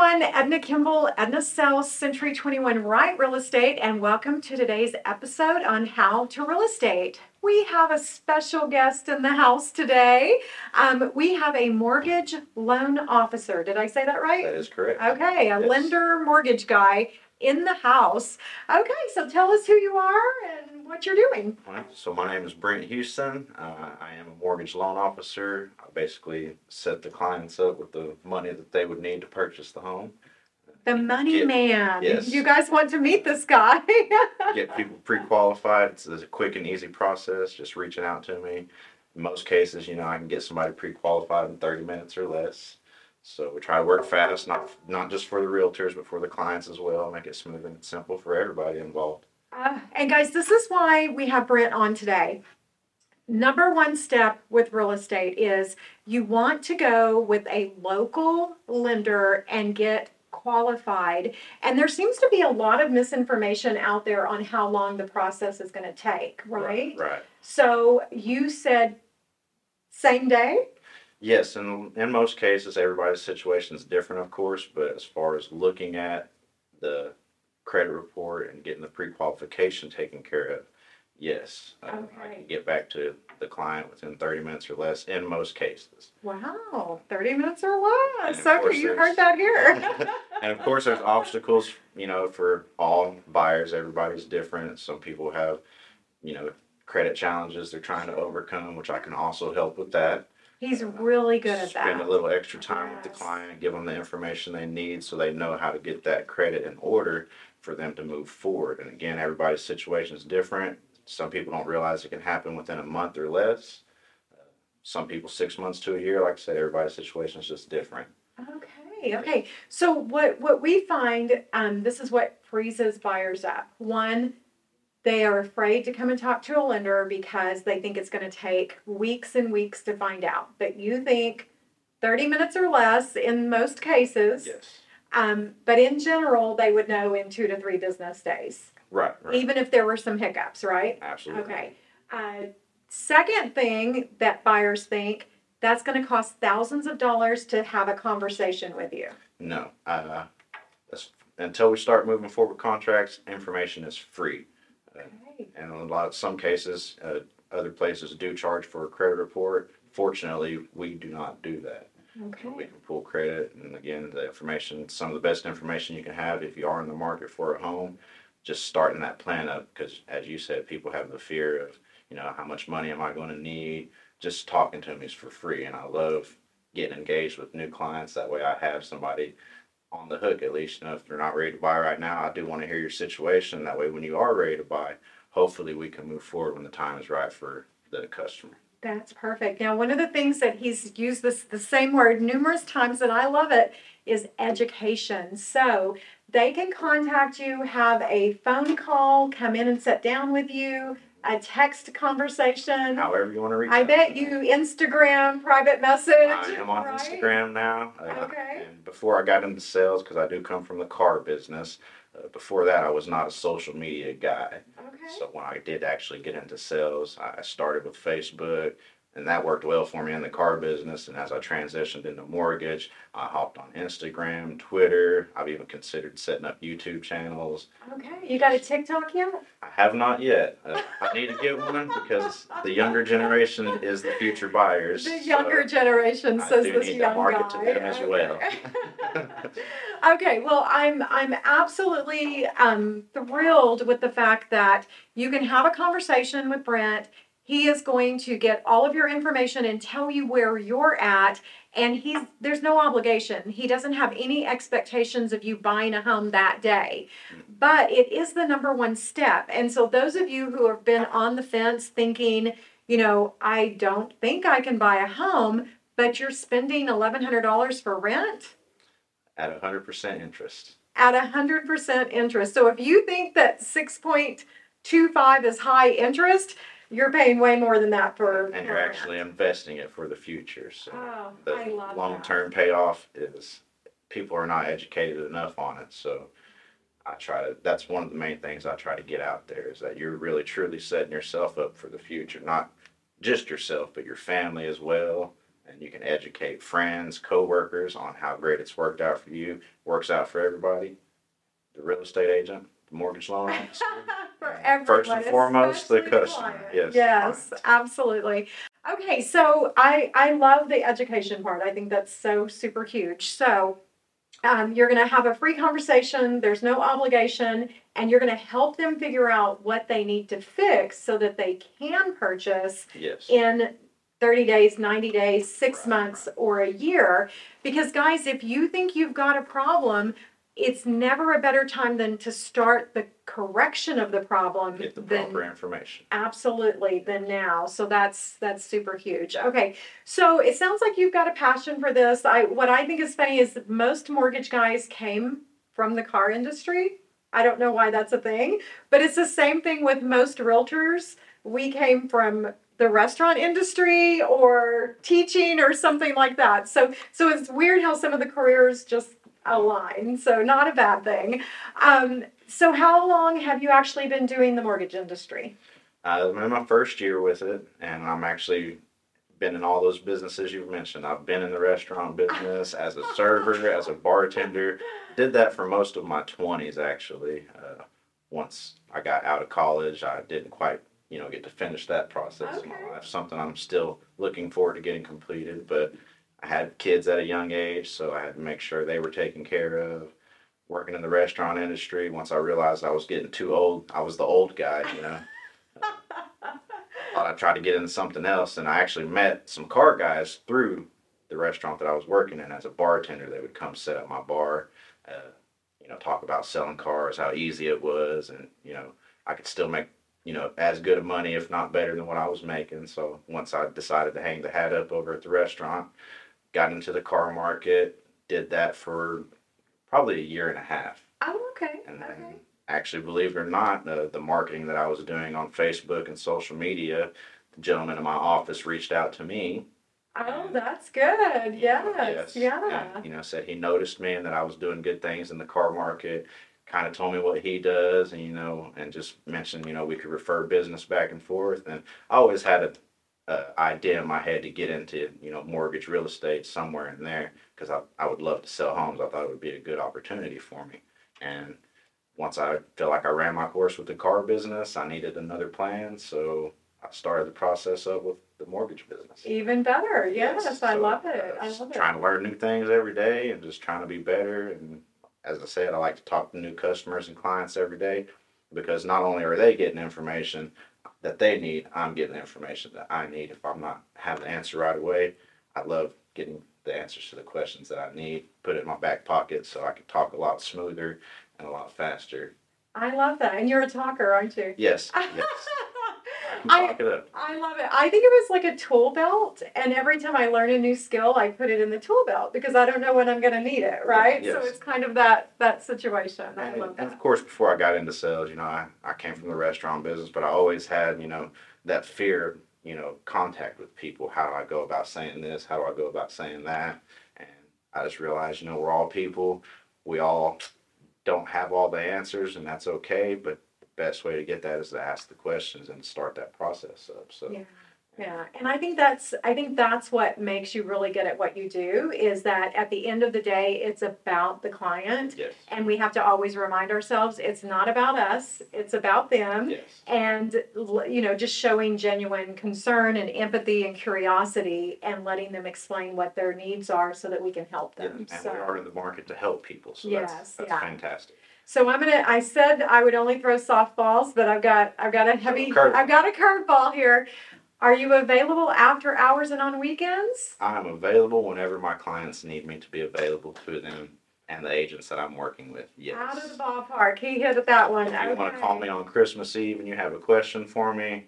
everyone. Edna Kimble, Edna Sells, Century 21 Wright Real Estate, and welcome to today's episode on how to real estate. We have a special guest in the house today. Um, we have a mortgage loan officer. Did I say that right? That is correct. Okay, a Yes. lender mortgage guy in the house. Okay, so tell us who you are and what you're doing. So my name is Brent Houston. Uh, I am a mortgage loan officer. I basically set the clients up with the money that they would need to purchase the home. The money Get- man. yes. You guys want to meet this guy? Get people pre-qualified. It's a quick and easy process. Just reaching out to me. In most cases, you know, I can get somebody pre-qualified in 30 minutes or less. So we try to work fast, not not just for the realtors, but for the clients as well. Make it smooth and simple for everybody involved. Uh, and guys, this is why we have Brent on today. Number one step with real estate is you want to go with a local lender and get qualified. And there seems to be a lot of misinformation out there on how long the process is going to take, right? Right. So you said same day? Yes, and in most cases, everybody's situation is different, of course. But as far as looking at the credit report and getting the pre-qualification taken care of, yes, uh, I Okay. can get back to the client within 30 minutes or less in most cases. Wow, 30 minutes or less. And of course Okay, you there's- heard that here. And of course, there's obstacles, you know, for all buyers. Everybody's different. Some people have, you know, credit challenges they're trying to overcome, which I can also help with that. He's really good at that. spend that. a little extra time with the Yes. client, give them the information they need so they know how to get that credit in order for them to move forward. And again, everybody's situation is different. Some people don't realize it can happen within a month or less. Uh, Some people six months to a year. Like I said, everybody's situation is just different. Okay, okay. So what what we find, um, this is what freezes buyers up. One, they are afraid to come and talk to a lender because they think it's going to take weeks and weeks to find out. But you think 30 minutes or less in most cases. Yes. Um, but in general, they would know in two to three business days, Right. Right. even if there were some hiccups, right? Absolutely. Okay. Uh, second thing that buyers think that's going to cost thousands of dollars to have a conversation with you. No. Uh, that's, until we start moving forward with contracts, information is free. Okay. And in a lot of some cases, uh, other places do charge for a credit report. Fortunately, we do not do that. We can pull credit, and again, the information, some of the best information you can have if you are in the market for a home, just starting that plan up. Because as you said, people have the fear of, you know, how much money am I going to need? Just talking to me is for free, and I love getting engaged with new clients. That way, I have somebody on the hook at least. You know, if they're not ready to buy right now, I do want to hear your situation. That way, when you are ready to buy, hopefully we can move forward when the time is right for the customer. That's perfect. Now, one of the things that he's used this the same word numerous times, and I love it, is education. So they can contact you, have a phone call, come in and sit down with you, a text conversation. However, you want to reach. I bet you Instagram private message. I am on right? Instagram now. uh, Okay. And before I got into sales, because I do come from the car business, uh, before that I was not a social media guy. Okay. So when I did actually get into sales, I started with Facebook, and that worked well for me in the car business. And as I transitioned into mortgage, I hopped on Instagram, Twitter. I've even considered setting up YouTube channels. Okay. You got a TikTok yet? I have not yet. Uh, I need to get one because the younger generation is the future buyers. The so- younger generation I says do this need to young market to guy. them as well. okay, well, I'm I'm absolutely um, thrilled with the fact that you can have a conversation with Brent. He is going to get all of your information and tell you where you're at. And he's there's no obligation. He doesn't have any expectations of you buying a home that day. But it is the number one step. And so those of you who have been on the fence thinking, you know, I don't think I can buy a home, but you're spending eleven hundred dollars for rent At 100% interest. at hundred percent interest. So if you think that six point two five is high interest, you're paying way more than that for. And you're rent. actually investing it for the future. So Oh, the I love long term payoff is people are not educated enough on it. So I try to, that's one of the main things I try to get out there is that you're really truly setting yourself up for the future. Not just yourself, but your family as well. and you can educate friends, coworkers on how great it's worked out for you. Works out for everybody. The real estate agent, the mortgage loan officer. For First and foremost, the customer. client. Yes. Yes, absolutely. Okay, so I I love the education part. I think that's so super huge. So um, you're going to have a free conversation. There's no obligation, and you're going to help them figure out what they need to fix so that they can purchase Yes. in 30 days, 90 days, six Right, months, or a year. Because, guys, if you think you've got a problem, it's never a better time than to start the correction of the problem Get the than proper information. absolutely than now. So that's that's super huge. Okay so it sounds like you've got a passion for this. I what i think is funny is that most mortgage guys came from the car industry. I don't know why that's a thing but it's the same thing with most realtors. We came from the restaurant industry or teaching or something like that. So so it's weird how some of the careers just align so not a bad thing um, so how long have you actually been doing the mortgage industry I'm in my first year with it, and I'm actually been in all those businesses you've mentioned. I've been in the restaurant business as a server, as a bartender. Did that for most of my 20s, actually. Uh, once I got out of college, I didn't quite, you know, get to finish that process in my life. Something I'm still looking forward to getting completed, but I had kids at a young age, so I had to make sure they were taken care of. Working in the restaurant industry, once I realized I was getting too old, I was the old guy, you know. thought I'd try to get into something else, and I actually met some car guys through the restaurant that I was working in as a bartender. They would come sit at my bar, uh, you know, talk about selling cars, how easy it was, and you know, I could still make you know as good of money, if not better than what I was making. So once I decided to hang the hat up over at the restaurant, got into the car market, did that for probably a year and a half. Oh, okay. And okay. then, actually, believe it or not, the, the marketing that I was doing on Facebook and social media, the gentleman in my office reached out to me. Oh, that's good. Yes. Yeah. And, you know, said he noticed me and that I was doing good things in the car market. Kind of told me what he does, and you know, and just mentioned, you know, we could refer business back and forth. And I always had a, a idea in my head to get into, you know, mortgage real estate somewhere in there because I, I would love to sell homes. I thought it would be a good opportunity for me. And once I felt like I ran my course with the car business, I needed another plan, so I started the process up with the mortgage business. Even better. Yes, I so, love it. uh, I love it. Trying to learn new things every day and just trying to be better. And as I said, I like to talk to new customers and clients every day because not only are they getting information that they need, I'm getting the information that I need. If I'm not having the answer right away, I love getting the answers to the questions that I need, put it in my back pocket so I can talk a lot smoother and a lot faster. I love that. And you're a talker, aren't you? Yes, yes. I I, talk it up. I love it. I think it was like a tool belt, and every time I learn a new skill, I put it in the tool belt because I don't know when I'm going to need it, right? So it's kind of that that situation. I And, love and of course, before I got into sales, you know, I, I came from the restaurant business, but I always had, you know, that fear, you know, contact with people. How do I go about saying this? How do I go about saying that? And I just realized, you know, we're all people. We all don't have all the answers, and that's okay. But best way to get that is to ask the questions and start that process up. So, Yeah. Yeah, and I think that's I think that's what makes you really good at what you do is that at the end of the day it's about the client yes, and we have to always remind ourselves it's not about us, it's about them yes, and you know just showing genuine concern and empathy and curiosity and letting them explain what their needs are so that we can help them. And so we are in the market to help people. So Yes, that's, that's yeah. fantastic. So I'm gonna. I said I would only throw softballs, but I've got I've got a heavy. curveball. I've got a curveball here. Are you available after hours and on weekends? I'm available whenever my clients need me to be available to them and the agents that I'm working with. Yes. Out of the ballpark. He hit that one. If you want to call me on Christmas Eve and you have a question for me,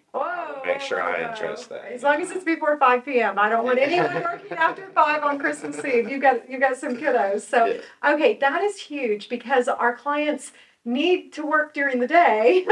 Make sure I whoa, address that. As long as it's before 5 p.m. I don't want anyone working after 5 on Christmas Eve. You got you got some kiddos. So Yeah. okay, that is huge because our clients need to work during the day.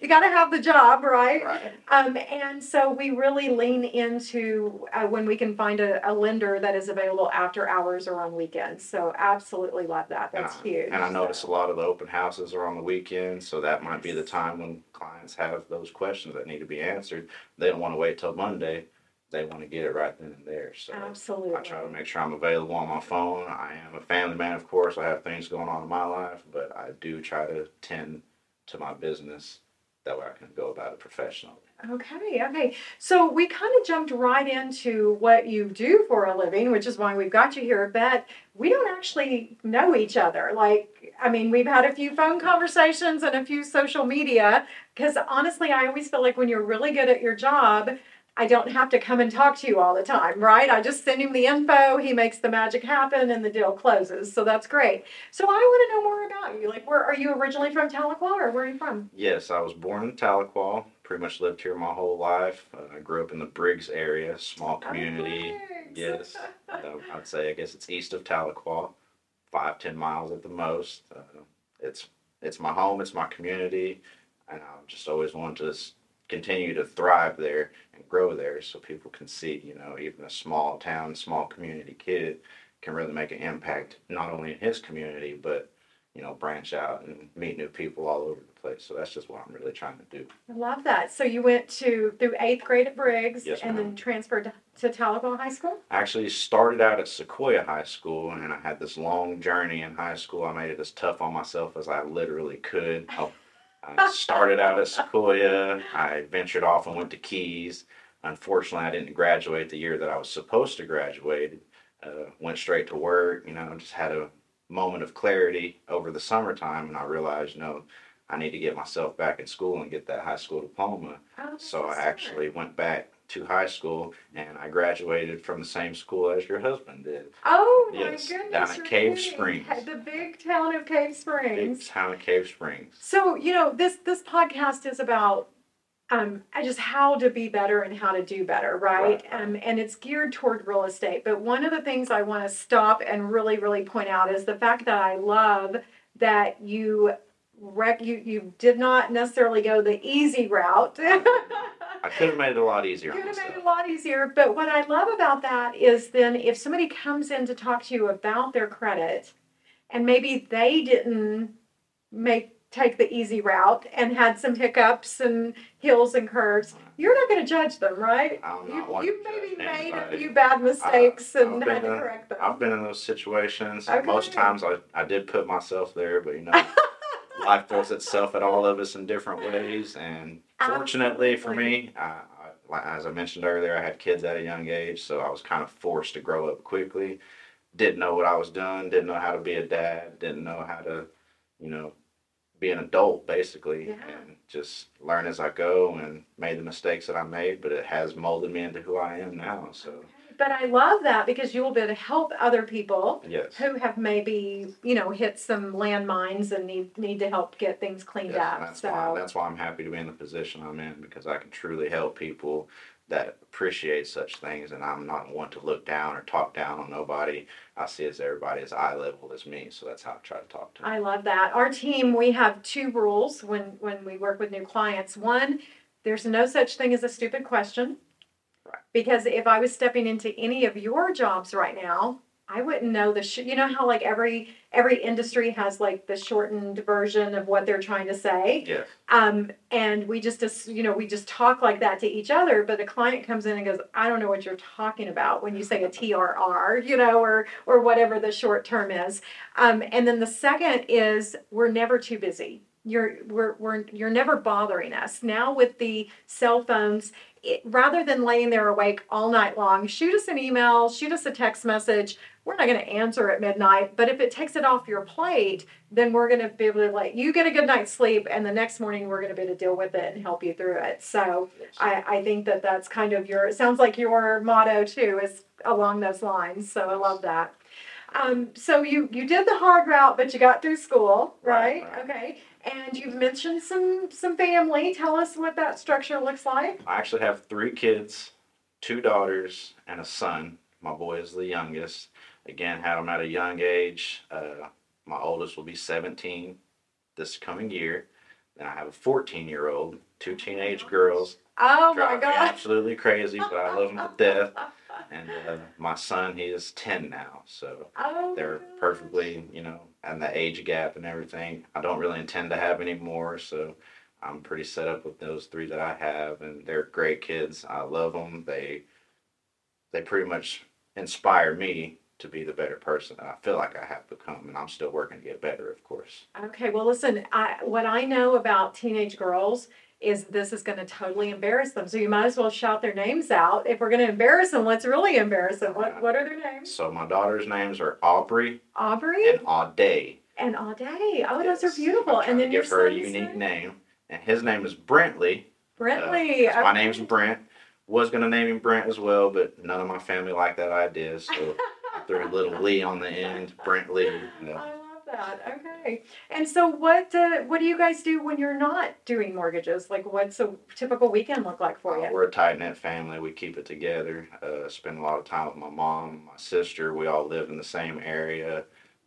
You got to have the job, right? right. Um, and so we really lean into uh, when we can find a, a lender that is available after hours or on weekends. So absolutely love that. And That's I, huge. and I notice a lot of the open houses are on the weekends, so that might be the time when clients have those questions that need to be answered. They don't want to wait till Monday. they want to get it right then and there. So Absolutely. I try to make sure I'm available on my phone. I am a family man, of course. I have things going on in my life, but I do try to tend to my business. That way I can go about it professionally. Okay, okay. So we kind of jumped right into what you do for a living, which is why we've got you here. But we don't actually know each other. Like, I mean, we've had a few phone conversations and a few social media. Because honestly, I always feel like when you're really good at your job, I don't have to come and talk to you all the time, right? I just send him the info, he makes the magic happen, and the deal closes. So that's great. So I want to know more about you. Like, where are you originally from Tahlequah, or where are you from? Yes, I was born in Tahlequah. Pretty much lived here my whole life. Uh, I grew up in the Briggs area, small community. Oh, Yes, uh, I'd say I guess it's east of Tahlequah, five ten miles at the most. Uh, it's it's my home, it's my community, and I just always wanted to continue to thrive there and grow there, so people can see, you know, even a small town, small community kid can really make an impact not only in his community, but you know, branch out and meet new people all over the place. So that's just what I'm really trying to do. I love that. So you went to through eighth grade at Briggs Yes, and ma'am. then transferred to Tahlequah High School? I actually started out at Sequoyah High School, and I had this long journey in high school. I made it as tough on myself as I literally could. I, I started out at Sequoyah. I ventured off and went to Keys. Unfortunately, I didn't graduate the year that I was supposed to graduate. Uh, went straight to work. You know, just had a moment of clarity over the summertime, and I realized, you know, I need to get myself back in school and get that high school diploma. Oh, So I actually went back to high school and I graduated from the same school as your husband did. Oh my Yes, goodness! down at Cave. Springs. the big town of Cave Springs. Big town of Cave Springs. So you know this this podcast is about um, just how to be better and how to do better, right? Right. Um, and it's geared toward real estate. But one of the things I want to stop and really, really point out is the fact that I love that you rec- you you did not necessarily go the easy route. I could have made it a lot easier. Could have made it a lot easier. But what I love about that is then if somebody comes in to talk to you about their credit and maybe they didn't make take the easy route and had some hiccups and hills and curves, you're not going to judge them, right? I'm not You, you maybe made a few bad mistakes I've and had to correct them. I've been in those situations. Okay. Most times I, I did put myself there, but you know, life throws itself at all of us in different ways. And fortunately for me, I, I, as I mentioned earlier, I had kids at a young age, so I was kind of forced to grow up quickly. Didn't know what I was doing, didn't know how to be a dad, didn't know how to, you know, be an adult basically, Yeah. and just learn as I go and made the mistakes that I made, but it has molded me into who I am now. So, But I love that because you will be able to help other people yes. who have maybe, you know, hit some landmines and need need to help get things cleaned Yes, up. that's so why that's why I'm happy to be in the position I'm in because I can truly help people that appreciate such things, and I'm not one to look down or talk down on nobody. I see as everybody as eye level as me, so that's how I try to talk to them. I love that. Our team, we have two rules when when we work with new clients. One, there's no such thing as a stupid question. Right. Because if I was stepping into any of your jobs right now, I wouldn't know the sh- you know how like every every industry has like the shortened version of what they're trying to say. Yes, Um, and we just, as- you know, we just talk like that to each other. But a client comes in and goes, "I don't know what you're talking about when you say a TRR, you know, or or whatever the short term is." Um, and then the second is we're never too busy. You're we're, we're you're never bothering us now with the cell phones. It, rather than laying there awake all night long, shoot us an email, shoot us a text message. We're not going to answer at midnight, but if it takes it off your plate, then we're going to be able to let you get a good night's sleep, and the next morning we're going to be able to deal with it and help you through it. So. I, I think that that's kind of your. It sounds like your motto too is along those lines. So I love that. Um, so you you did the hard route, but you got through school, right? Right, right. Okay. And you've mentioned some some family. Tell us what that structure looks like. I actually have three kids, two daughters, and a son. My boy is the youngest. Again, had him at a young age. Uh, my oldest will be 17 this coming year. Then I have a 14 year old, two teenage girls. Oh my Drive me God. absolutely crazy, but I love them to death. And uh, my son, he is 10 now, so Oh, they're perfectly, you know, and the age gap and everything. I don't really intend to have any more, so I'm pretty set up with those three that I have, and they're great kids. I love them. They they pretty much inspire me to be the better person that I feel like I have become, and I'm still working to get better, of course. Okay, well, listen, I, what I know about teenage girls is this is going to totally embarrass them. So you might as well shout their names out. If we're going to embarrass them, let's really embarrass them. What, what are their names? So my daughter's names are Aubrey Aubrey and Auday. and Auday. Oh, those are beautiful. And to then give her a unique name? name, and his name is Brentley. Brentley. Uh, my okay. name's Brent. Was gonna name him Brent as well, but none of my family liked that idea, so I threw a little Lee on the end. Brent Lee. you know. That. Okay. And so, what uh, what do you guys do when you're not doing mortgages? Like, what's a typical weekend look like for Uh, you? we're a tight knit family. We keep it together. Uh, spend a lot of time with my mom, my sister. We all live in the same area,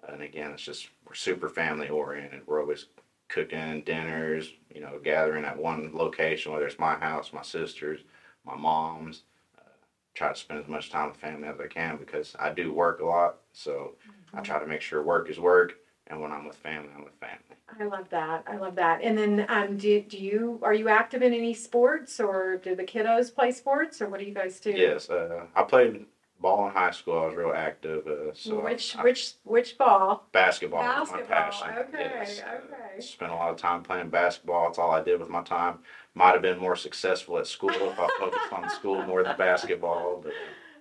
and again, it's just we're super family oriented. We're always cooking dinners, you know, gathering at one location, whether it's my house, my sister's, my mom's. Uh, try to spend as much time with family as I can because I do work a lot. So I try to make sure work is work, and when I'm with family, I'm with family. I love that. I love that. And then, um, do, do you are you active in any sports, or do the kiddos play sports, or what do you guys do? Yes, uh, I played ball in high school. I was real active. Uh, so which I, which which ball? basketball, was my Basketball, passion. okay, Yes, uh, okay. spent a lot of time playing basketball. That's all I did with my time. Might have been more successful at school if I focused on school more than basketball. But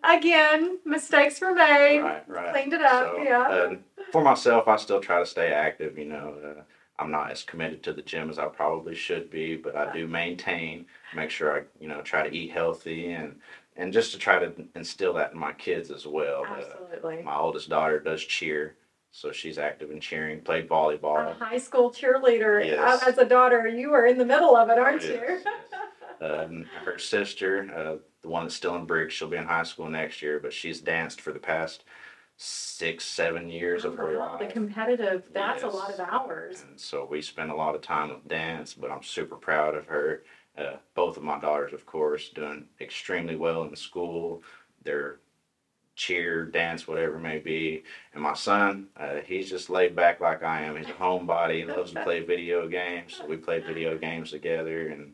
Again, mistakes were made. right, right. Cleaned it up, So, yeah. uh, for myself, I still try to stay active. You know, uh, I'm not as committed to the gym as I probably should be, but I do maintain, make sure I, you know, try to eat healthy and and just to try to instill that in my kids as well. Uh, Absolutely. my oldest daughter does cheer, so she's active in cheering. Played A volleyball. high school cheerleader. Yes. Uh, As a daughter, you are in the middle of it, aren't Yes, you? yes. Um, her sister, uh, the one that's still in Briggs, she'll be in high school next year, but she's danced for the past six, seven years of her Wow, the competitive, that's a lot of hours. And so we spend a lot of time with dance, but I'm super proud of her. Uh, both of my daughters, of course, doing extremely well in school. They're cheer, dance, whatever it may be. And my son, uh, he's just laid back like I am. He's a homebody. He loves to play video games. So we play video games together, and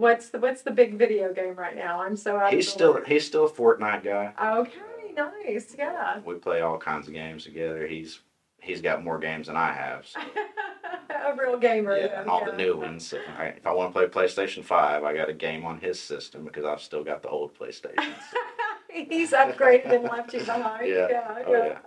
What's the what's the big video game right now? I'm so out he's still loop. he's still a Fortnite guy. Okay, nice, yeah. We play all kinds of games together. He's he's got more games than I have. So. a real gamer. Yeah, and all the new ones. So I, if I want to play PlayStation Five, I got a game on his system because I've still got the old PlayStation. He's upgraded and left you behind. Yeah. yeah, Oh, yeah.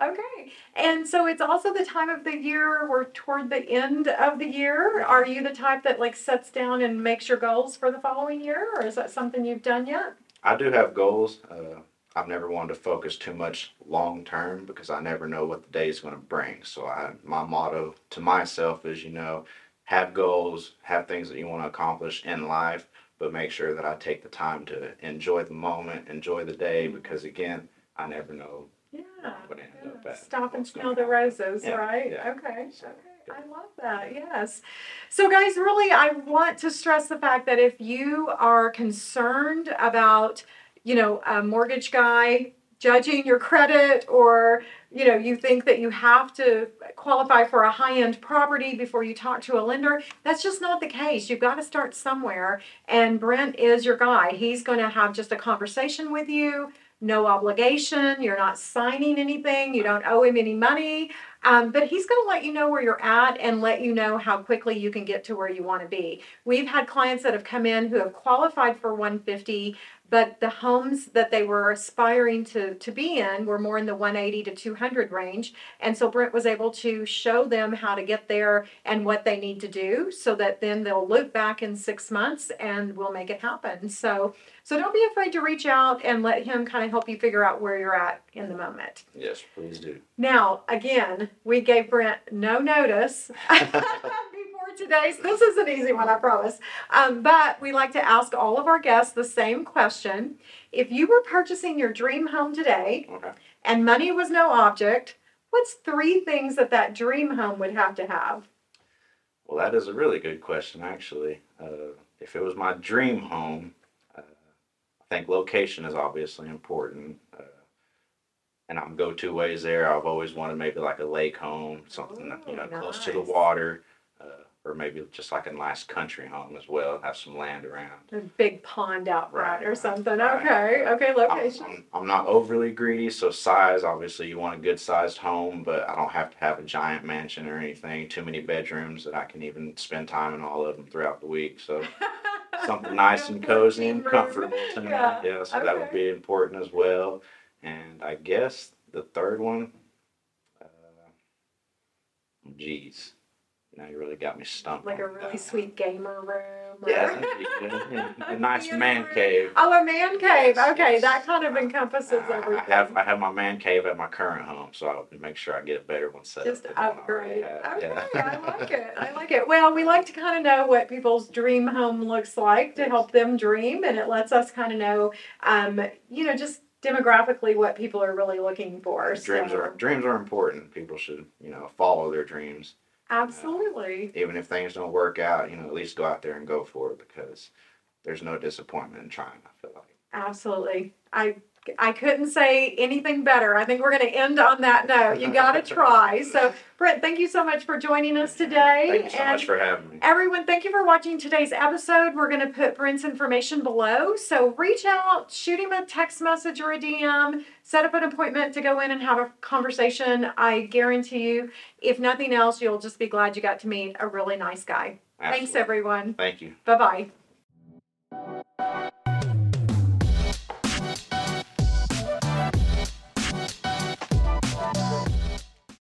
Okay, and so it's also the time of the year. We're toward the end of the year. Are you the type that like sets down and makes your goals for the following year, or is that something you've done yet? I do have goals. Uh, I've never wanted to focus too much long term because I never know what the day is going to bring. So I, my motto to myself is, you know, have goals, have things that you want to accomplish in life, but make sure that I take the time to enjoy the moment, enjoy the day, because again, I never know Yeah. what it ends yeah. up at. Stop and smell the roses, Yeah, right? yeah. Okay. So, Okay. I love that. Yes. So, guys, really, I want to stress the fact that if you are concerned about, you know, a mortgage guy judging your credit or you know you think that you have to qualify for a high-end property before you talk to a lender that's just not the case you've got to start somewhere and brent is your guy he's going to have just a conversation with you no obligation you're not signing anything you don't owe him any money um, but he's going to let you know where you're at and let you know how quickly you can get to where you want to be. We've had clients that have come in who have qualified for 150 but the homes that they were aspiring to, to be in were more in the 180 to 200 range. And so brent was able to show them how to get there and what they need to do so that then they'll look back in six months and we'll make it happen. So so don't be afraid to reach out and let him kind of help you figure out where you're at in the moment. Yes, please do. Now again we gave brent no notice before today so this is an easy one i promise um, but we like to ask all of our guests the same question if you were purchasing your dream home today Okay. and money was no object what's three things that that dream home would have to have Well, that is a really good question, actually. Uh, if it was my dream home, uh, I think location is obviously important. Uh, and I'm go two ways there. I've always wanted maybe like a lake home, something that, you know Ooh, close to the water, uh, or maybe just like a nice country home as well, have some land around. A big pond out front Right, or something. right. Okay, okay, I'm, location. I'm, I'm not overly greedy, so size, obviously, you want a good sized home, but I don't have to have a giant mansion or anything. Too many bedrooms that I can even spend time in all of them throughout the week. So something nice and cozy and comfortable to me. Yeah, Yeah, so that would be important as well. And I guess the third one, uh, geez, now you really got me stumped. Like a really sweet gamer room. Yeah, that'd be good. Yeah, a nice man cave. Oh, a man cave. Yes, Okay, yes. that kind of encompasses I- everything. I have I have my man cave at my current home, so I'll make sure I get a better one set Just up. than I upgrade. Okay, Yeah. I like it. I like it. Well, we like to kind of know what people's dream home looks like to help them dream, and it lets us kind of know, um, you know, just demographically what people are really looking for. dreams so, are dreams are important. People should you know follow their dreams, absolutely. Uh, even if things don't work out. You know, at least go out there and go for it because there's no disappointment in trying. I feel like. Absolutely. I I couldn't say anything better. I think we're going to end on that note. You got to try. So, Brent, thank you so much for joining us today. Thank you so and much for having me. everyone, thank you for watching today's episode. We're going to put Brent's information below. So, reach out, shoot him a text message or a DM, set up an appointment to go in and have a conversation. I guarantee you, if nothing else, you'll just be glad you got to meet a really nice guy. Thanks, everyone. Thank you. Bye bye.